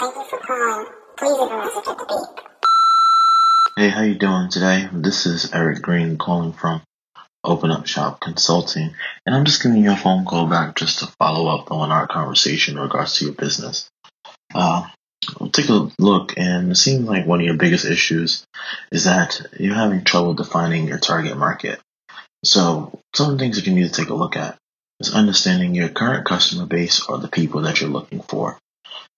Thank you for calling. Please a message. Hey, how you doing today? This is Eric Green calling from Open Up Shop Consulting, and I'm just giving you a phone call back just to follow up on our conversation in regards to your business. Uh, we'll take a look, and it seems like one of your biggest issues is that you're having trouble defining your target market. So, some things that you need to take a look at is understanding your current customer base or the people that you're looking for.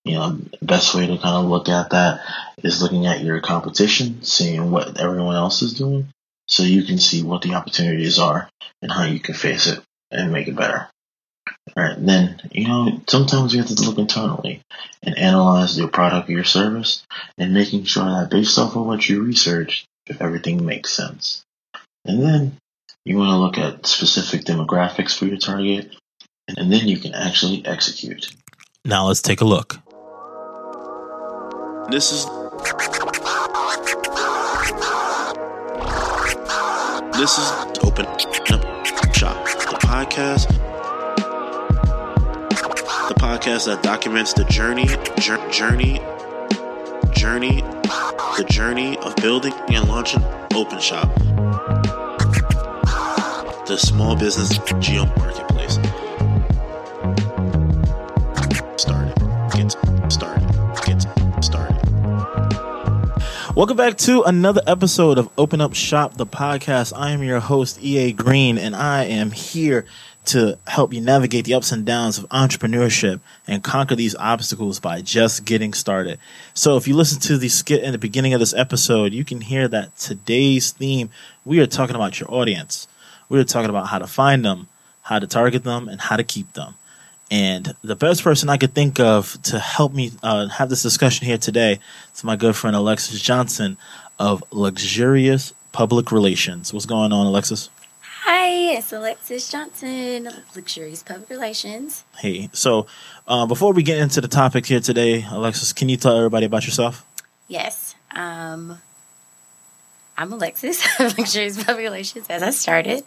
You know, the best way to kind of look at that is looking at your competition, seeing what everyone else is doing, so you can see what the opportunities are and how you can face it and make it better. All right, then, you know, sometimes you have to look internally and analyze your product or your service and making sure that based off of what you researched, if everything makes sense. And then you want to look at specific demographics for your target, and then you can actually execute. Now let's take a look. This is this is open up shop. The podcast the podcast that documents the journey journey journey the journey of building and launching open shop. The small business geo marketplace Welcome back to another episode of Open Up Shop, the podcast. I am your host, EA Green, and I am here to help you navigate the ups and downs of entrepreneurship and conquer these obstacles by just getting started. So if you listen to the skit in the beginning of this episode, you can hear that today's theme, we are talking about your audience. We are talking about how to find them, how to target them, and how to keep them. And the best person I could think of to help me uh, have this discussion here today is my good friend Alexis Johnson of Luxurious Public Relations. What's going on, Alexis? Hi, it's Alexis Johnson, Luxurious Public Relations. Hey, so uh, before we get into the topic here today, Alexis, can you tell everybody about yourself? Yes, um, I'm Alexis of Luxurious Public Relations as I started.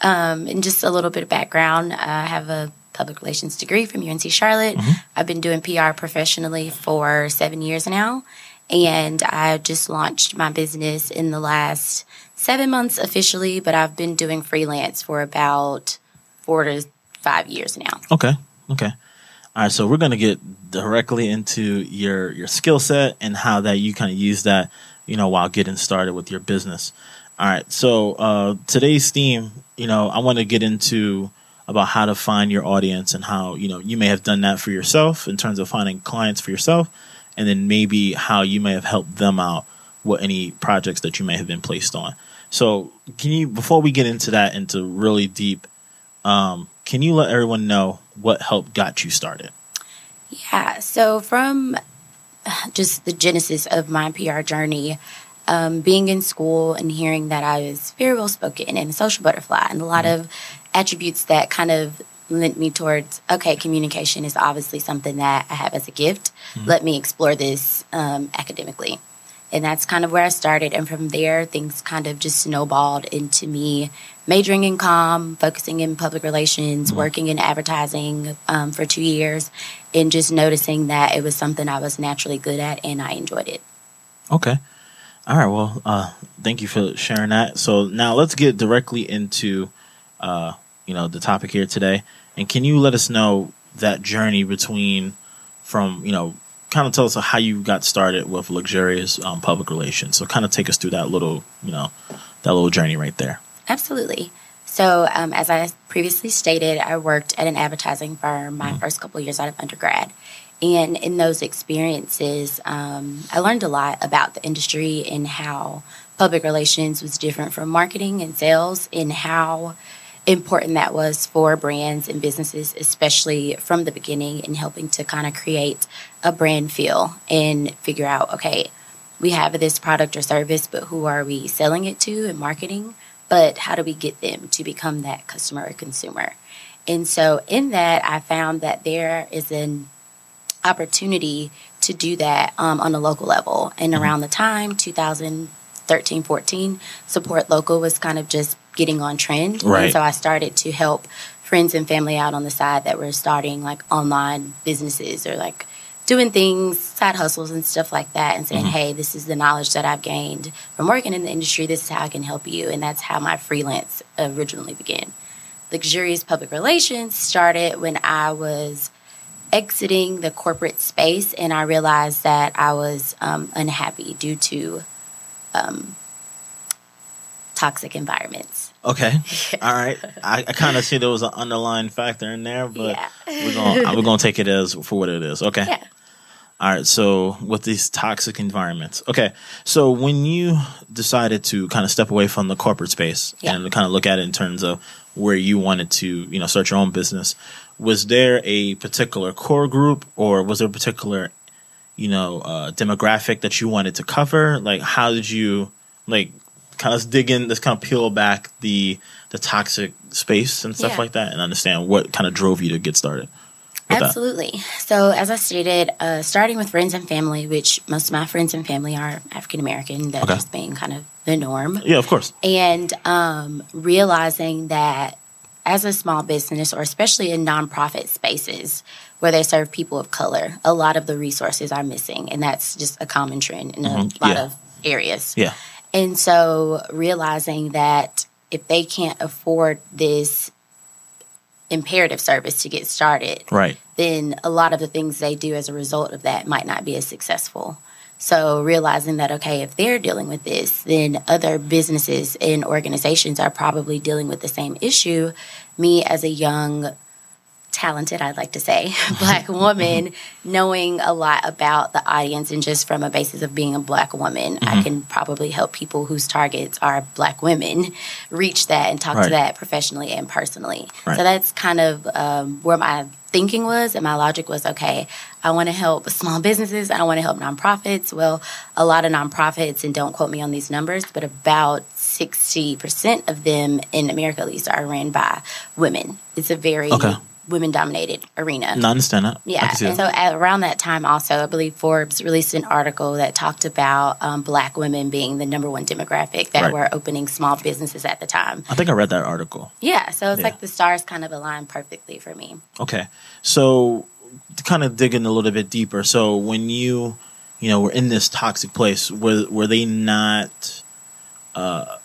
Um, and just a little bit of background I have a public relations degree from UNC Charlotte. I've been doing PR professionally for seven years now. And I just launched my business in the last seven months officially, but I've been doing freelance for about four to five years now. Okay, okay. All right, so we're gonna get directly into your your skill set and how that you kind of use that, you know, while getting started with your business. All right, so uh, today's theme, you know, I want to get into about how to find your audience and how you know you may have done that for yourself in terms of finding clients for yourself, and then maybe how you may have helped them out with any projects that you may have been placed on. So, can you before we get into that into really deep, um, can you let everyone know what help got you started? Yeah. So from just the genesis of my PR journey, um, being in school and hearing that I was very well spoken and a social butterfly, and a lot of attributes that kind of lent me towards okay, communication is obviously something that I have as a gift. Let me explore this um, academically. And that's kind of where I started. And from there, things kind of just snowballed into me majoring in com, focusing in public relations, working in advertising um, for two years, and just noticing that it was something I was naturally good at and I enjoyed it. Okay. All right. Well, uh, thank you for sharing that. So now let's get directly into, uh, you know, the topic here today. And can you let us know that journey between, from you know, kind of tell us how you got started with luxurious um, public relations. So kind of take us through that little, you know, that little journey right there. Absolutely. So, um, as I previously stated, I worked at an advertising firm my first couple years out of undergrad. And in those experiences, um, I learned a lot about the industry and how public relations was different from marketing and sales, and how important that was for brands and businesses, especially from the beginning, in helping to kind of create a brand feel and figure out okay, we have this product or service, but who are we selling it to and marketing? But how do we get them to become that customer or consumer? And so, in that, I found that there is an opportunity to do that um, on a local level. And around the time 2013, 14, support local was kind of just getting on trend. Right. And so I started to help friends and family out on the side that were starting like online businesses or like doing things, side hustles and stuff like that, and saying, "Hey, this is the knowledge that I've gained from working in the industry. This is how I can help you." And that's how my freelance originally began. Luxurious public relations started when I was exiting the corporate space, and I realized that I was um, unhappy due to um, toxic environments. Okay. All right. I, I kind of see there was an underlying factor in there, but Yeah. we're gonna we're gonna take it as for what it is. Okay. Yeah. All right. So with these toxic environments, okay. So when you decided to kind of step away from the corporate space Yeah. and kind of look at it in terms of where you wanted to, you know, start your own business, was there a particular core group or was there a particular, you know, uh, demographic that you wanted to cover? Like, how did you like? Kind of dig in, let's kind of peel back the the toxic space and stuff Yeah. like that, and understand what kind of drove you to get started. with that. Absolutely. So, as I stated, uh, starting with friends and family, which most of my friends and family are African American, that Okay. just being kind of the norm, Yeah, of course. and um, realizing that as a small business, or especially in nonprofit spaces where they serve people of color, a lot of the resources are missing, and that's just a common trend in a Mhm. lot Yeah. of areas. Yeah. And so realizing that if they can't afford this imperative service to get started, Right. then a lot of the things they do as a result of that might not be as successful. So realizing that okay, if they're dealing with this, then other businesses and organizations are probably dealing with the same issue. Me as a young talented, I'd like to say, black woman, knowing a lot about the audience and just from a basis of being a black woman, Mm-hmm. I can probably help people whose targets are black women reach that and talk Right. to that professionally and personally. Right. So that's kind of um, where my thinking was and my logic was okay, I want to help small businesses, I want to help nonprofits. Well, a lot of nonprofits, and don't quote me on these numbers, but about 60% of them in America at least are ran by women. It's a very Okay. Women dominated arena. No, I understand that. Yeah, and so at, around that time, also, I believe Forbes released an article that talked about um, Black women being the number one demographic that Right. were opening small businesses at the time. I think I read that article. Yeah, so it's Yeah. like the stars kind of aligned perfectly for me. Okay. So to kind of dig in a little bit deeper. So when you, you know, were in this toxic place, were were they not uh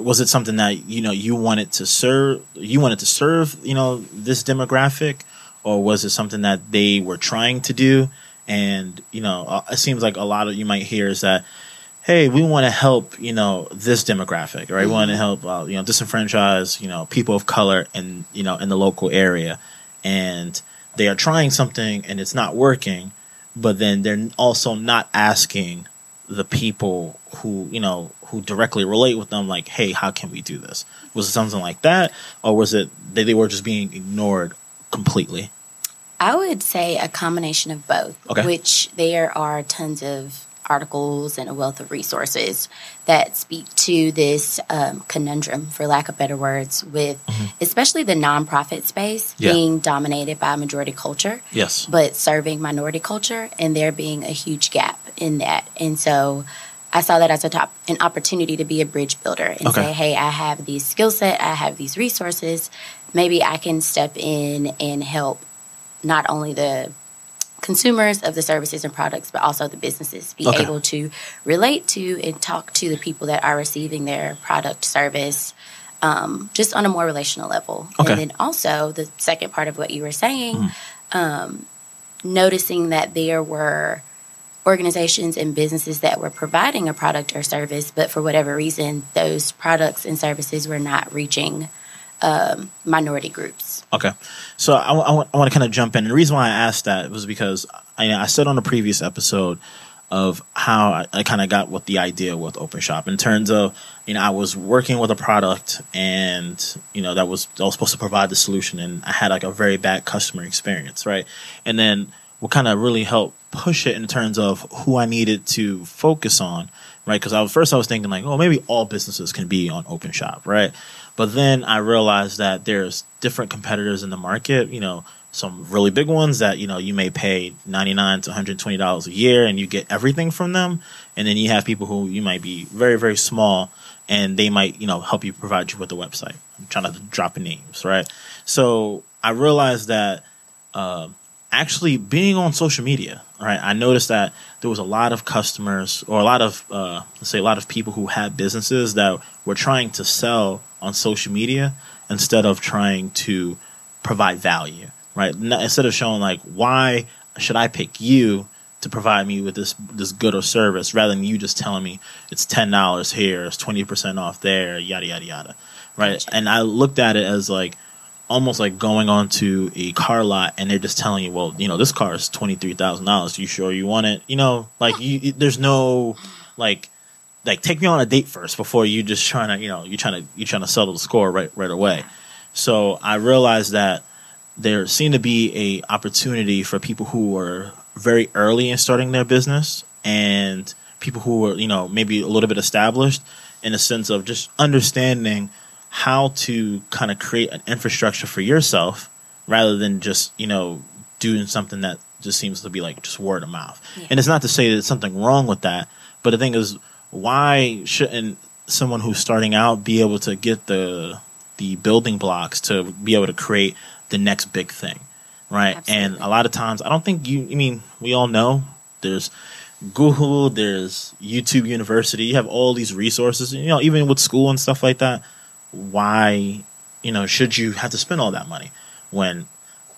was it something that, you know, you wanted to serve you wanted to serve, you know, this demographic or was it something that they were trying to do and, you know, uh, it seems like a lot of you might hear is that hey, we want to help, you know, this demographic, right? We want to help, uh, you know, disenfranchise, you know, people of color in, you know, in the local area. And they are trying something and it's not working, but then they're also not asking the people who, you know, who directly relate with them, like, hey, how can we do this? Was it something like that? Or was it that they were just being ignored completely? I would say a combination of both, Okay. which there are tons of articles and a wealth of resources that speak to this um, conundrum, for lack of better words, with especially the nonprofit space Mm-hmm. Yeah. being dominated by majority culture. Yes. but serving minority culture and there being a huge gap in that. And so I saw that as a top an opportunity to be a bridge builder and Okay. say, hey, I have these skill set, I have these resources. Maybe I can step in and help not only the consumers of the services and products, but also the businesses be Okay. able to relate to and talk to the people that are receiving their product service um, just on a more relational level. Okay. And then also the second part of what you were saying, um, noticing that there were organizations and businesses that were providing a product or service, but for whatever reason, those products and services were not reaching um, minority groups. Okay, so I, want to kind of jump in. And the reason why I asked that was because I, I said on a previous episode of how I, I kind of got with the idea with Open Shop in terms of you know I was working with a product and you know that was that was supposed to provide the solution and I had like a very bad customer experience, right? And then what kind of really helped push it in terms of who I needed to focus on, right? Because I was first I was thinking like, oh, maybe all businesses can be on Open Shop, right? But then I realized that there's different competitors in the market, you know, some really big ones that, you know, you may pay 99 to $120 a year and you get everything from them. And then you have people who you might be very, very small and they might, you know, help you provide you with a website. I'm trying to drop names, right? So I realized that, uh, actually being on social media. Right, I noticed that there was a lot of customers or a lot of uh, let's say a lot of people who had businesses that were trying to sell on social media instead of trying to provide value. Right, instead of showing like why should I pick you to provide me with this this good or service rather than you just telling me it's ten dollars here, it's twenty percent off there, yada yada yada. Right. And I looked at it as like almost like going onto a car lot and they're just telling you, well, you know, this car is twenty three thousand dollars. You sure you want it? You know, like you, there's no like like take me on a date first before you just trying to you know you trying to you trying to settle the score right right away. So I realized that there seemed to be a opportunity for people who were very early in starting their business and people who were you know maybe a little bit established in a sense of just understanding how to kind of create an infrastructure for yourself rather than just you know doing something that just seems to be like just word of mouth. Yeah. and it's not to say that there's something wrong with that but the thing is why shouldn't someone who's starting out be able to get the the building blocks to be able to create the next big thing right? And a lot of times i don't think you i mean we all know there's google there's youtube university you have all these resources you know even with school and stuff like that why you know should you have to spend all that money when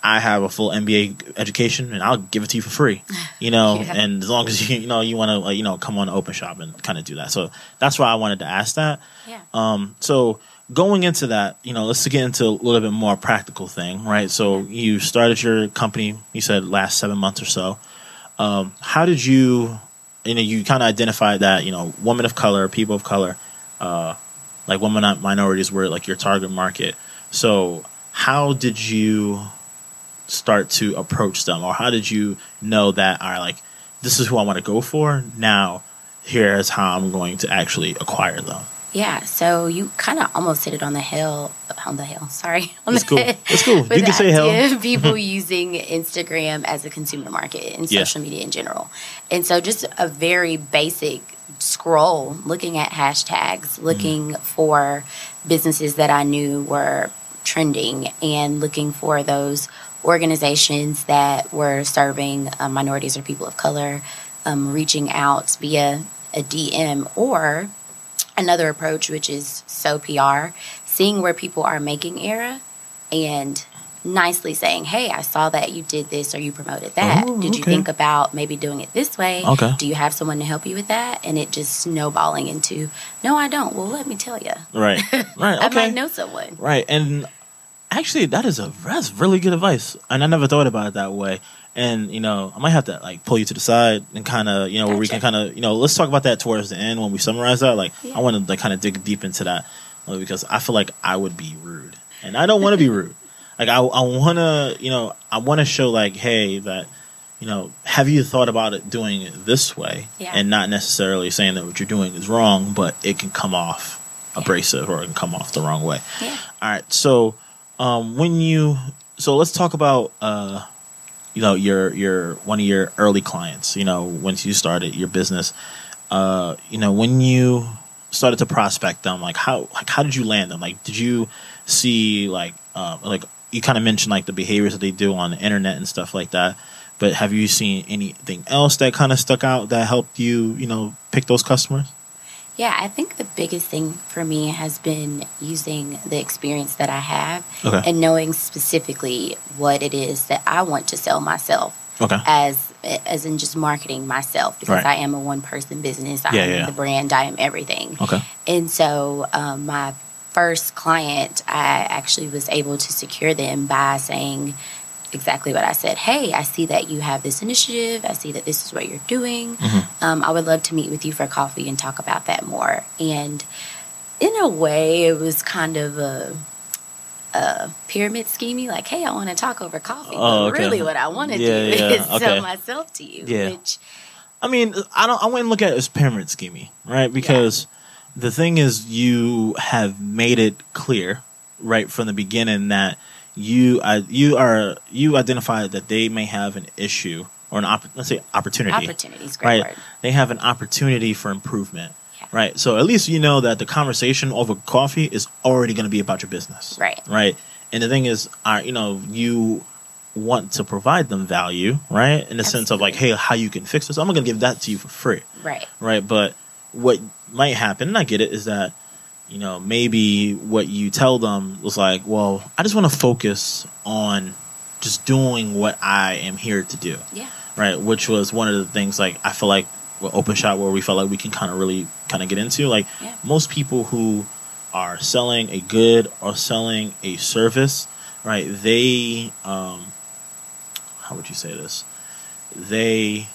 I have a full MBA education and I'll give it to you for free, you know, Yeah. and as long as you, you know, you want to, like, you know, come on open shop and kind of do that. So that's why I wanted to ask that. Yeah. Um, so going into that, you know, let's get into a little bit more practical thing, right? So you started your company, you said last seven months or so. Um, how did you, you know, you kind of identified that, you know, women of color, people of color, uh, like women minorities were like your target market. So how did you start to approach them or how did you know that are like this is who I want to go for now here's how I'm going to actually acquire them Yeah, so you kind of almost hit it on the hill, on the hill. Sorry, on It's the cool. It's cool. You can say hill. people using Instagram as a consumer market and Yeah. social media in general, and so just a very basic scroll, looking at hashtags, looking for businesses that I knew were trending, and looking for those organizations that were serving uh, minorities or people of color, um, reaching out via a DM or another approach, which is so PR, seeing where people are making error and nicely saying, Hey, I saw that you did this or you promoted that. Oh, did you okay. think about maybe doing it this way? Okay. Do you have someone to help you with that? And it just snowballing into, No, I don't. Well, let me tell you. right right I okay might know someone. right and actually that is a that's really good advice and I never thought about it that way and you know I might have to like pull you to the side and kind of you know where we can kind of you know let's talk about that towards the end when we summarize that like Yeah. I want to like kind of dig deep into that because I feel like I would be rude and I don't want to be rude like I I want to you know I want to show like hey that you know have you thought about it doing it this way? Yeah. and not necessarily saying that what you're doing is wrong but it can come off abrasive or it can come off the wrong way. Yeah. all right so um when you so let's talk about uh you know your your one of your early clients you know once you started your business. Uh you know when you started to prospect them like how like how did you land them? Like did you see like uh, like you kind of mentioned like the behaviors that they do on the internet and stuff like that but have you seen anything else that kind of stuck out that helped you you know pick those customers Yeah, I think the biggest thing for me has been using the experience that I have Okay. and knowing specifically what it is that I want to sell myself okay as as in just marketing myself because Right. I am a one person business. I Yeah, am yeah. the brand. I am everything. okay And so um, my first client, I actually was able to secure them by saying exactly what I said. Hey, I see that you have this initiative. I see that this is what you're doing. Mm-hmm. Um, I would love to meet with you for coffee and talk about that more. And in a way, it was kind of a, a pyramid scheming, like, hey, I want to talk over coffee. Oh, but okay. really, what I want to Yeah, do yeah, is okay. sell myself to you. Yeah. Which, I mean, I don't. I wouldn't look at it as pyramid scheming, right? Because the thing is, you have made it clear right from the beginning that you, uh, you are, you identified that they may have an issue or an op- let's say opportunity, opportunities, great right? word. They have an opportunity for improvement, Yeah. right? So at least you know that the conversation over coffee is already going to be about your business, Right. Right. And the thing is, are you know you want to provide them value, right? In the sense of like, hey, how you can fix this. I'm gonna give that to you for free, Right. right? But what might happen, and I get it, is that you know maybe what you tell them was like, well, I just want to focus on just doing what I am here to do, Yeah. right? Which was one of the things like I feel like with open shop where we felt like we can kind of really kind of get into like Yeah. most people who are selling a good or selling a service, right? They um how would you say this? They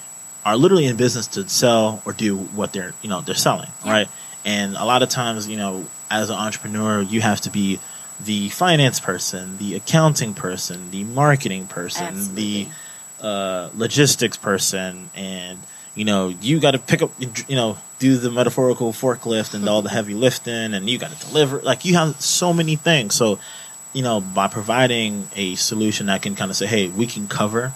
are literally in business to sell or do what they're you know they're selling, Yeah. right? And a lot of times, you know, as an entrepreneur, you have to be the finance person, the accounting person, the marketing person, Absolutely. the uh, logistics person, and you know you got to pick up, you know, do the metaphorical forklift and all the heavy lifting, and you got to deliver. Like you have so many things. So, you know, by providing a solution that can kind of say, hey, we can cover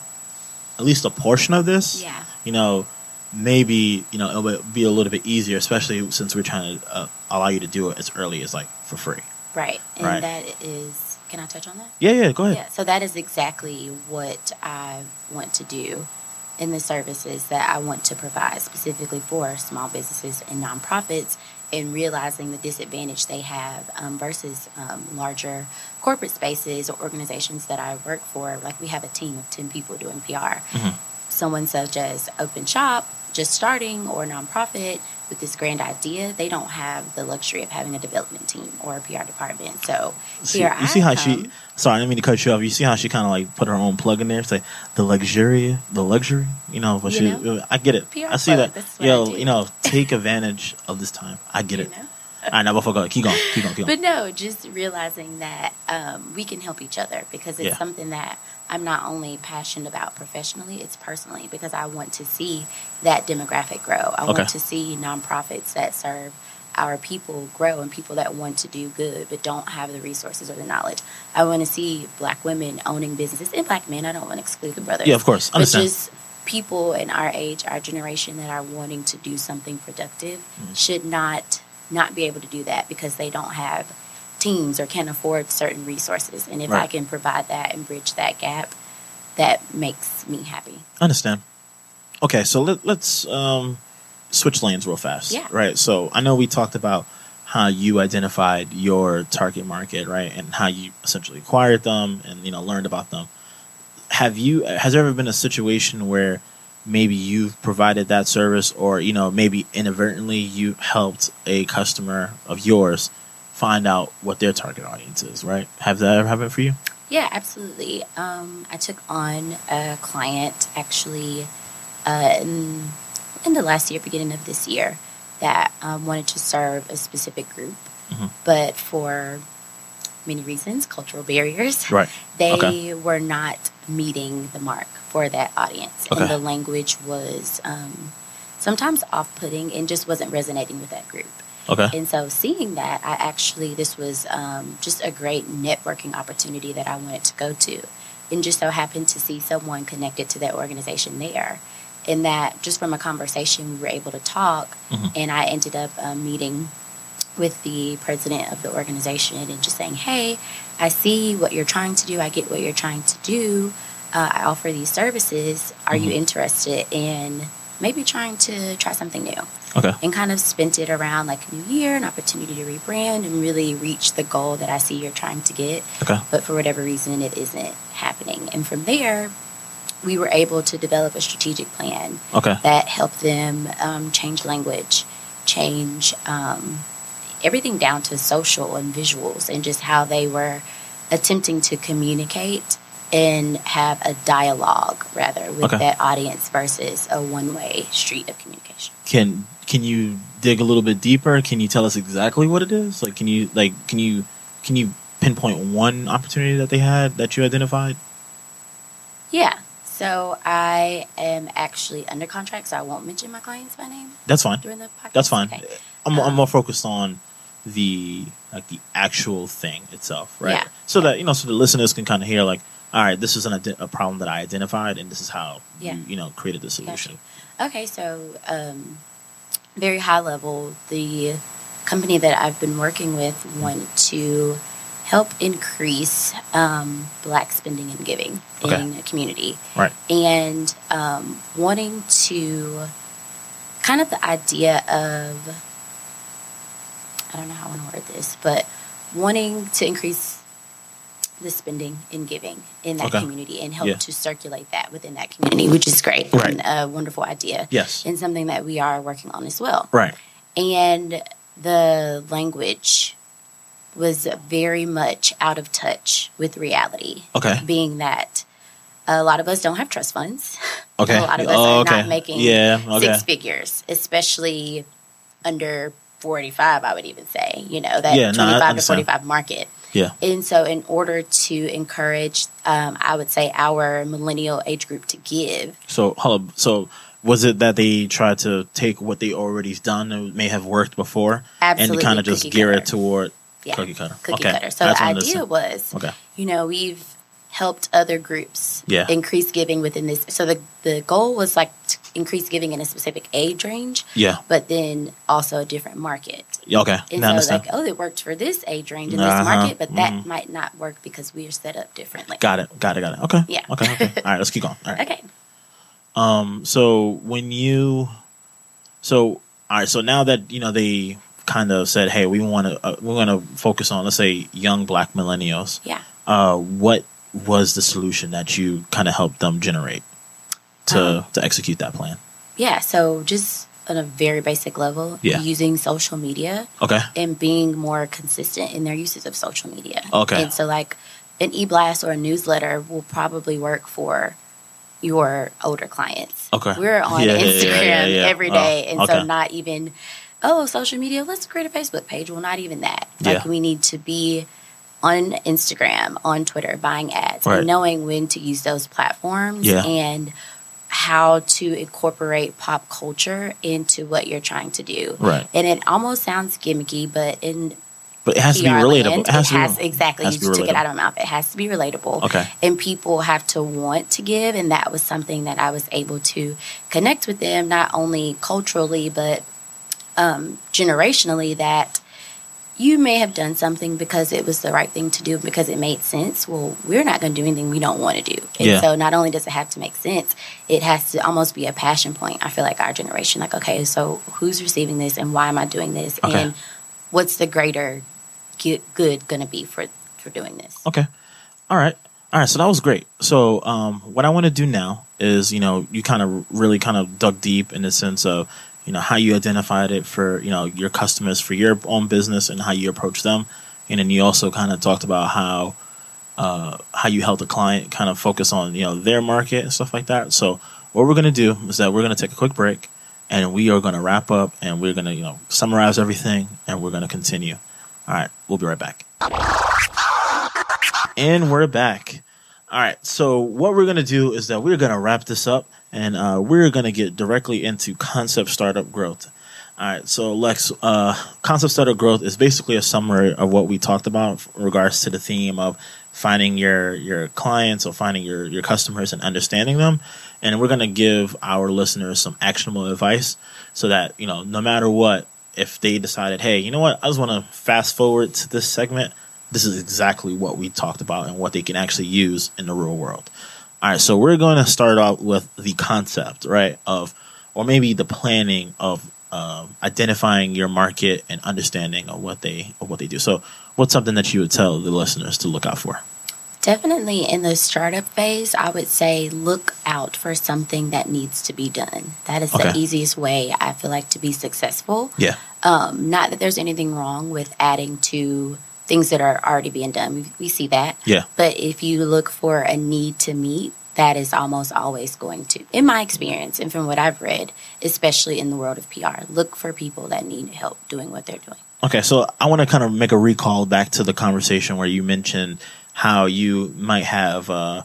at least a portion of this. Yeah. You know, maybe you know it'll be a little bit easier, especially since we're trying to uh, allow you to do it as early as like for free. Right. And Right. that is. Can I touch on that? Yeah, yeah. Go ahead. Yeah, so that is exactly what I want to do in the services that I want to provide specifically for small businesses and nonprofits and realizing the disadvantage they have um, versus um, larger corporate spaces or organizations that I work for. Like we have a team of 10 people doing PR. Mhm. Someone such as Open Shop, just starting, or nonprofit with this grand idea, they don't have the luxury of having a development team or a PR department. So See, here you I see how come. she? Sorry, I didn't mean to cut you off. You see how she kind of like put her own plug in there, say the luxury, the luxury. You know, but You she. know? I get it. PR I see plug, that. Yo, I you know, take advantage of this time. I get you it. know? All right, now before go, keep going, keep going, keep going. But no, just realizing that um, we can help each other because it's Yeah. something that I'm not only passionate about professionally, it's personally because I want to see that demographic grow. I Okay. want to see nonprofits that serve our people grow and people that want to do good but don't have the resources or the knowledge. I want to see black women owning businesses and black men. I don't want to exclude the brothers. yeah, of course. But Understand. just people in our age, our generation that are wanting to do something productive Mm-hmm. should not not be able to do that because they don't have teams or can't afford certain resources. And if I can provide that and bridge that gap, that makes me happy. Understand. Okay, so let, let's um, switch lanes real fast. Yeah. Right. So I know we talked about how you identified your target market, right, and how you essentially acquired them and you know learned about them. Have you? Has there ever been a situation where maybe you've provided that service, or you know maybe inadvertently you helped a customer of yours find out what their target audience is? Right. Have that ever happened for you? Yeah, absolutely. Um, I took on a client actually uh, in, in the last year, beginning of this year, that um, wanted to serve a specific group, Mhm. but for many reasons, cultural barriers, Right. they Okay. were not meeting the mark for that audience. Okay. And the language was um, sometimes off putting and just wasn't resonating with that group. Okay. And so, seeing that, I actually, this was um, just a great networking opportunity that I wanted to go to. And just so happened to see someone connected to that organization there. And that, just from a conversation, we were able to talk. Mhm. And I ended up um, meeting with the president of the organization and just saying, hey, I see what you're trying to do. I get what you're trying to do. Uh, I offer these services. Are you Mhm. interested in maybe trying to try something new? Okay. and kind of spent it around like a new year, an opportunity to rebrand and really reach the goal that I see you're trying to get. Okay. But for whatever reason, it isn't happening. And from there, we were able to develop a strategic plan Okay. that helped them um, change language, change um, everything down to social and visuals, and just how they were attempting to communicate and have a dialogue rather with Okay. that audience versus a one-way street of communication. can can you dig a little bit deeper can you tell us exactly what it is like can you like can you can you pinpoint one opportunity that they had that you identified Yeah. So I am actually under contract, so I won't mention my clients by name that's fine during the podcast. that's fine Okay. I'm, I'm Um, more focused on the like the actual thing itself right Yeah. so that you know so the listeners can kind of hear like all right this is an, a problem that i identified and this is how Yeah. you you know created the solution Okay, so um, very high level, the company that I've been working with want to help increase um, black spending and giving Okay. in a community Right. and um, wanting to kind of the idea of I don't know how I want to word this, but wanting to increase the spending and giving in that Okay. community and help Yeah. to circulate that within that community, which is great Right. and a wonderful idea Yes. and something that we are working on as well. Right. And the language was very much out of touch with reality Okay. being that a lot of us don't have trust funds. Okay. A lot of us Oh, are okay. not making Yeah. Okay. six figures, especially under 45, I would even say, you know, that Yeah, no, 25 to 45 market. Yeah. And so, in order to encourage, um, I would say, our millennial age group to give, So hold up. So was it that they tried to take what they already done and may have worked before Absolutely, and kind of just gear cutter. it toward yeah, cookie cutter? cookie okay. cutter. So, That's the idea was, Okay. you know, we've helped other groups Yeah. increase giving within this. So, the, the goal was like to increase giving in a specific age range, Yeah. but then also a different market. Okay. And Now so, understand. like, oh, it worked for this age range in Uh-huh. this market, but that Mhm. might not work because we are set up differently. got it. Got it. Got it. Okay. Yeah. Okay. Okay. All right. Let's keep going. All right. Okay. Um. So when you, so all right. So now that you know they kind of said, "Hey, we want to, uh, we're going to focus on, let's say, young Black millennials." Yeah. Uh, what was the solution that you kind of helped them generate to Um, to execute that plan? Yeah. So, just on a very basic level, Yeah. using social media Okay. and being more consistent in their uses of social media. Okay. And so, like, an e blast or a newsletter will probably work for your older clients. Okay. We're on Yeah, Instagram yeah, every Oh, day. and so, not even, oh, social media, let's create a Facebook page. Well, not even that. Like, Yeah. we need to be on Instagram, on Twitter, buying ads, Right. and knowing when to use those platforms and how to incorporate pop culture into what you're trying to do. Right. And it almost sounds gimmicky, but in But it has to be relatable. land, it has to has be, exactly. has You to just took it out of my mouth. It has to be relatable. Okay. And people have to want to give, and that was something that I was able to connect with them, not only culturally but um, generationally. That you may have done something because it was the right thing to do because it made sense. Well, we're not going to do anything we don't want to do. And Yeah. so not only does it have to make sense, it has to almost be a passion point. I feel like our generation, like, okay, so who's receiving this and why am I doing this? Okay. And what's the greater good, going to be for, for doing this? Okay. All right. All right. So that was great. So um, what I want to do now is, you know, you kind of really kind of dug deep in the sense of, you know, how you identified it for, you know, your customers for your own business and how you approach them. And then you also kind of talked about how uh, how you helped a client kind of focus on, you know, their market and stuff like that. So what we're going to do is that we're going to take a quick break and we are going to wrap up and we're going to, you know, summarize everything and we're going to continue. All right. We'll be right back. And we're back. All right. So what we're gonna do is that we're gonna wrap this up, and uh, we're gonna get directly into concept startup growth. All right. So Lex, uh, concept startup growth is basically a summary of what we talked about in regards to the theme of finding your your clients or finding your your customers and understanding them. And we're gonna give our listeners some actionable advice so that you know no matter what, if they decided, hey, you know what, I just want to fast forward to this segment this is exactly what we talked about and what they can actually use in the real world. All right, so we're going to start off with the concept, right, of, or maybe the planning of um, identifying your market and understanding of what they of what they do. So, what's something that you would tell the listeners to look out for? Definitely in the startup phase, I would say look out for something that needs to be done. That is Okay. the easiest way I feel like to be successful. Yeah, Um, not that there's anything wrong with adding to things that are already being done. We, see that. yeah, But if you look for a need to meet, that is almost always going to, in my experience and from what I've read, especially in the world of PR, look for people that need help doing what they're doing. Okay, so I want to kind of make a recall back to the conversation where you mentioned how you might have, uh,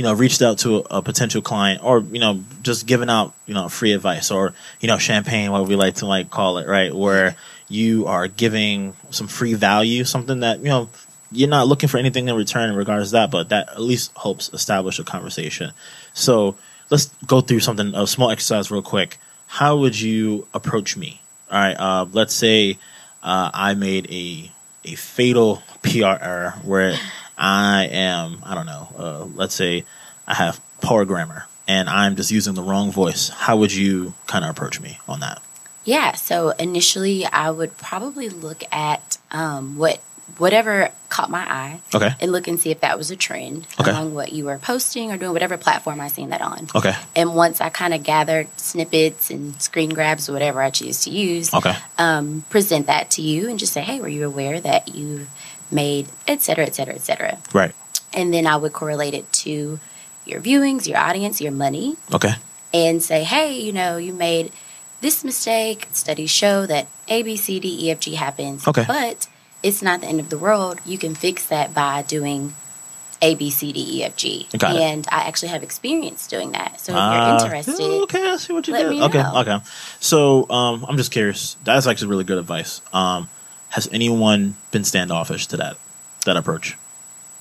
you know, reached out to a, a potential client, or you know, just giving out, you know, free advice, or you know, champagne, what we like to like call it, right? Where you are giving some free value, something that you know you're not looking for anything in return in regards to that, but that at least helps establish a conversation. So let's go through something a small exercise real quick. How would you approach me? All right, uh, let's say uh, I made a a fatal PR error where I am, I don't know, uh, let's say I have poor grammar and I'm just using the wrong voice, how would you kind of approach me on that? Yeah, so initially I would probably look at um, what whatever caught my eye Okay. and look and see if that was a trend Okay. among what you were posting or doing, whatever platform I seen that on. Okay. And once I kind of gathered snippets and screen grabs, or whatever I choose to use, Okay. um, present that to you and just say, hey, were you aware that you made, et cetera, et cetera, et cetera. Right. And then I would correlate it to your viewings, your audience, your money, Okay. and say, hey, you know, you made this mistake. Studies show that A, B, C, D, E, F, G happens. Okay. But it's not the end of the world. You can fix that by doing A, B, C, D, E, F, G. Got it. and I actually have experience doing that. So if Ah, you're interested, Okay, I see what you let did. me okay, know. okay. So um, I'm just curious. That's actually really good advice. Um, has anyone been standoffish to that that approach?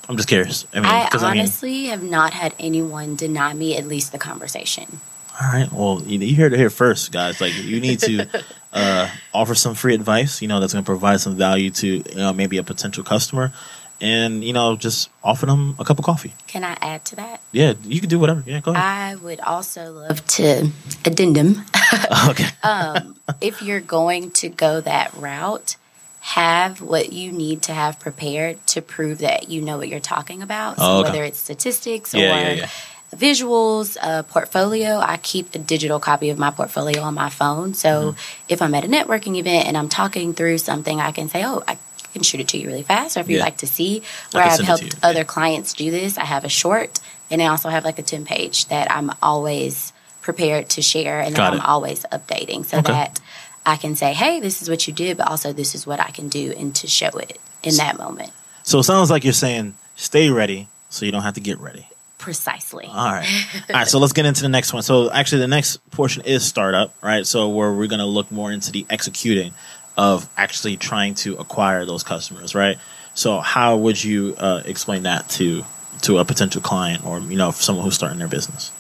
I'm just curious. I mean, I 'cause I mean, honestly have not had anyone deny me at least the conversation. all right. Well, you, you heard it here first, guys. Like, you need to uh, offer some free advice. You know, that's going to provide some value to you know maybe a potential customer, and you know, just offer them a cup of coffee. Can I add to that? Yeah, you can do whatever. Yeah, go ahead. I would also love to addendum okay. um, if you're going to go that route, have what you need to have prepared to prove that you know what you're talking about. So Oh, okay. whether it's statistics Yeah, or yeah, yeah. visuals, a portfolio, I keep a digital copy of my portfolio on my phone. So Mm-hmm. if I'm at a networking event and I'm talking through something, I can say, "Oh, I can shoot it to you really fast." Or if you'd like to see where I've send it to helped other clients do this, I have a short, and I also have like a ten page that I'm always prepared to share, and Got that I'm always updating so Okay. that I can say, "Hey, this is what you did," but also this is what I can do, and to show it in that moment So it sounds like you're saying stay ready so you don't have to get ready. precisely. All right. All right. So let's get into the next one. So actually, the next portion is startup, right? So where we're going to look more into the executing of actually trying to acquire those customers, right? So how would you uh, explain that to to a potential client or you know someone who's starting their business?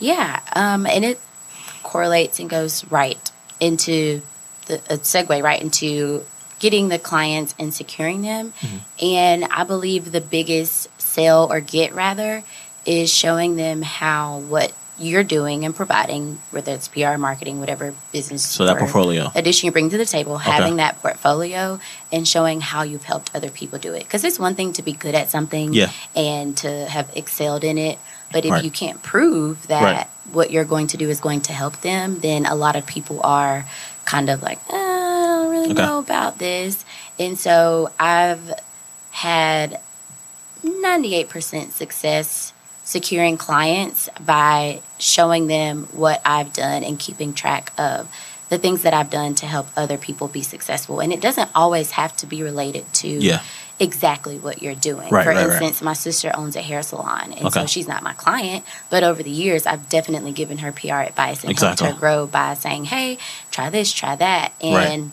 Yeah, um, and it correlates and goes right into the a segue right into getting the clients and securing them. Mm-hmm. And I believe the biggest sell or get rather is showing them how what you're doing and providing, whether it's PR, marketing, whatever business. So that portfolio. addition you bring to the table, having that portfolio and showing how you've helped other people do it. Because it's one thing to be good at something Yeah. and to have excelled in it, but if Right. you can't prove that Right. What you're going to do is going to help them, then a lot of people are kind of like, "Uh, I don't really Okay. know about this. And so I've had 98% success securing clients by showing them what I've done and keeping track of the things that I've done to help other people be successful. And it doesn't always have to be related to Yeah. Exactly what you're doing. Right, For right, right. instance, my sister owns a hair salon, and Okay. so she's not my client, but over the years, I've definitely given her PR advice and Exactly. helped her grow by saying, "Hey, try this, try that," and Right.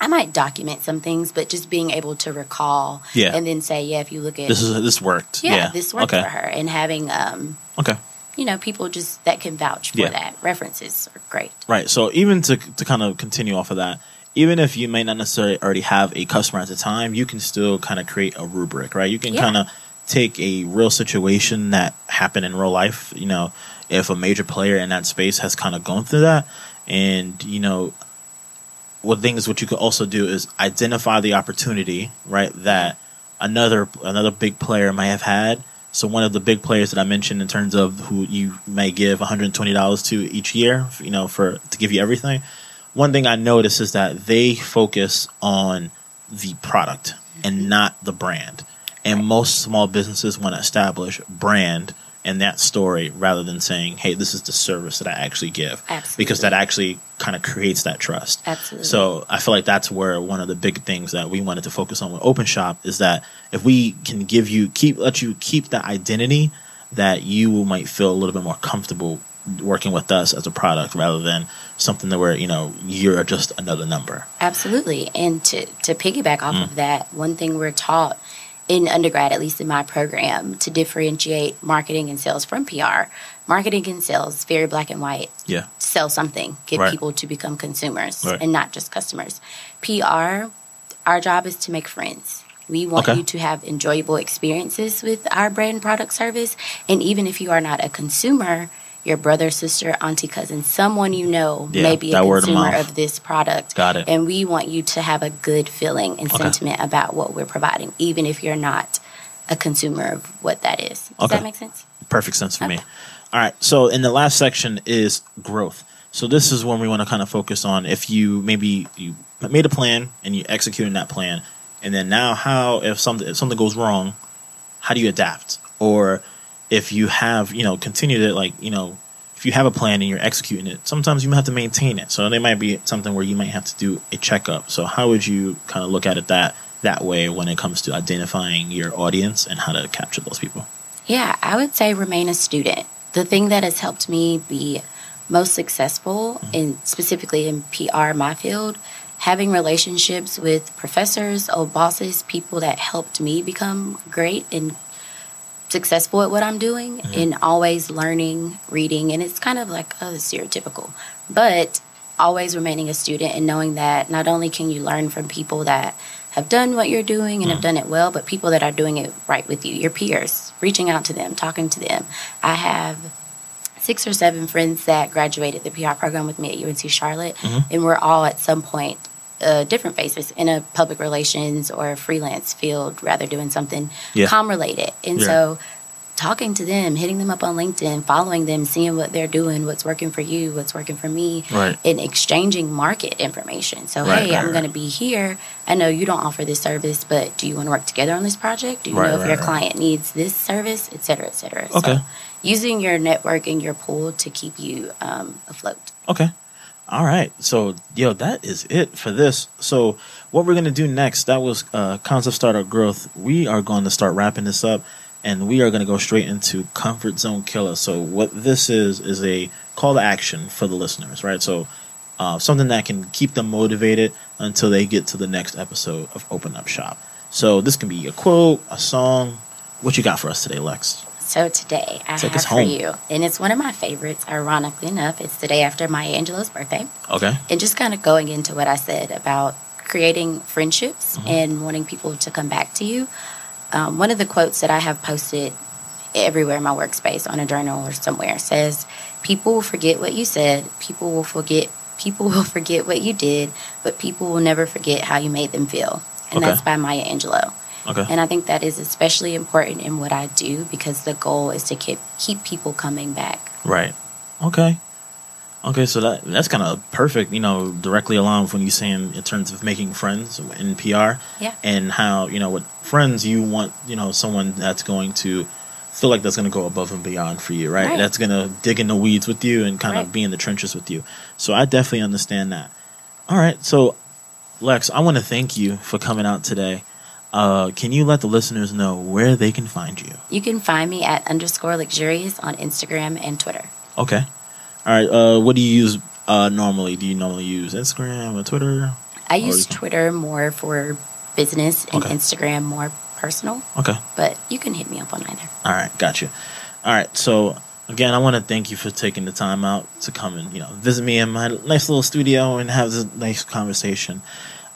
I might document some things, but just being able to recall Yeah. and then say, "Yeah, if you look at This is this worked. yeah, Yeah. this worked okay. for her," and having um, Okay. you know, people just that can vouch for Yeah. that. References are great. Right. So even to to kind of continue off of that, even if you may not necessarily already have a customer at the time, you can still kind of create a rubric, right? You can Yeah. kind of take a real situation that happened in real life, you know, if a major player in that space has kind of gone through that and, you know, what things what you could also do is identify the opportunity, right, that another another big player may have had. So one of the big players that I mentioned in terms of who you may give $120 to each year, you know, for to give you everything. One thing I notice is that they focus on the product and not the brand. And most small businesses want to establish brand and that story rather than saying, "Hey, this is the service that I actually give." Because that actually kind of creates that trust. Absolutely. So I feel like that's where one of the big things that we wanted to focus on with Open Shop is that if we can give you keep let you keep that identity, that you might feel a little bit more comfortable working with us as a product rather than something that where you know you're just another number. Absolutely. And to, to piggyback off Mm. of that, one thing we're taught in undergrad, at least in my program, to differentiate marketing and sales from PR. Marketing and sales, very black and white. Yeah. Sell something, get Right. people to become consumers Right. and not just customers. PR, our job is to make friends. We want Okay. you to have enjoyable experiences with our brand, product, service. And even if you are not a consumer, your brother, sister, auntie, cousin, someone you know Yeah, may be a word of consumer of this product. Got it. And we want you to have a good feeling and Okay. sentiment about what we're providing, even if you're not a consumer of what that is. Does Okay. that make sense? perfect sense for me. All right. So in the last section is growth. So this is when we want to kind of focus on if you maybe you made a plan and you executed that plan, and then now how if something if something goes wrong, how do you adapt? Or if you have you know continued it like you know if you have a plan and you're executing it, sometimes you might have to maintain it. So there might be something where you might have to do a checkup. So how would you kind of look at it that that way when it comes to identifying your audience and how to capture those people? Yeah, I would say remain a student. The thing that has helped me be most successful mm-hmm. in specifically in PR, my field, having relationships with professors, old bosses, people that helped me become great and successful at what I'm doing mm-hmm. and always learning, reading, and it's kind of like oh, stereotypical, but always remaining a student and knowing that not only can you learn from people that have done what you're doing and have mm-hmm. done it well, but people that are doing it right with you, your peers, reaching out to them, talking to them. I have six or seven friends that graduated the PR program with me at UNC Charlotte, mm-hmm. and we're all at some point uh, different faces in a public relations or a freelance field, rather doing something Yeah. com related. And Yeah. so, talking to them, hitting them up on LinkedIn, following them, seeing what they're doing, what's working for you, what's working for me, Right. and exchanging market information. So, Right, hey, right, I'm going to be here. I know you don't offer this service, but do you want to work together on this project? Do you know if your client needs this service, et cetera, et cetera? Okay. So, using your network and your pool to keep you um, afloat. Okay. All right. So, yo, that is it for this. So, what we're going to do next, that was uh, concept startup growth. We are going to start wrapping this up and we are going to go straight into comfort zone killer. So, what this is, is a call to action for the listeners, right? So, uh, something that can keep them motivated until they get to the next episode of Open Up Shop. So, this can be a quote, a song. What you got for us today, Lex? So today I Take have for you, and it's one of my favorites. Ironically enough, it's the day after Maya Angelou's birthday, Okay. and just kind of going into what I said about creating friendships Mm-hmm. and wanting people to come back to you. Um, one of the quotes that I have posted everywhere in my workspace on a journal or somewhere says, "People will forget what you said. People will forget. People will forget what you did, but people will never forget how you made them feel." And Okay. that's by Maya Angelou. Okay. And I think that is especially important in what I do because the goal is to keep keep people coming back. Right. Okay. Okay, so that that's kind of perfect, you know, directly aligned with when you're saying in terms of making friends in PR. Yeah. And how, you know, with friends you want, you know, someone that's going to feel like that's going to go above and beyond for you, right? Right. That's going to dig in the weeds with you and kind of Right. be in the trenches with you. So I definitely understand that. All right. So Lex, I want to thank you for coming out today. Uh, can you let the listeners know where they can find you? You can find me at underscore luxurious on Instagram and Twitter. Okay. All right. Uh, what do you use uh, normally? Do you normally use Instagram or Twitter? I use Twitter more for business and Okay. Instagram more personal, Okay. but you can hit me up on either. All right. Got you. All right. So again, I want to thank you for taking the time out to come and you know visit me in my nice little studio and have this nice conversation.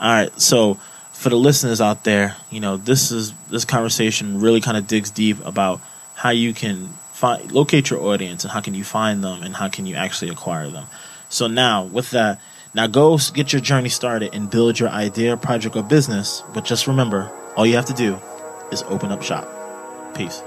All right. So for the listeners out there, you know this is this conversation really kind of digs deep about how you can find locate your audience and how can you find them and how can you actually acquire them. So now with that, now go get your journey started and build your idea, project, or business. But just remember, all you have to do is open up shop. Peace.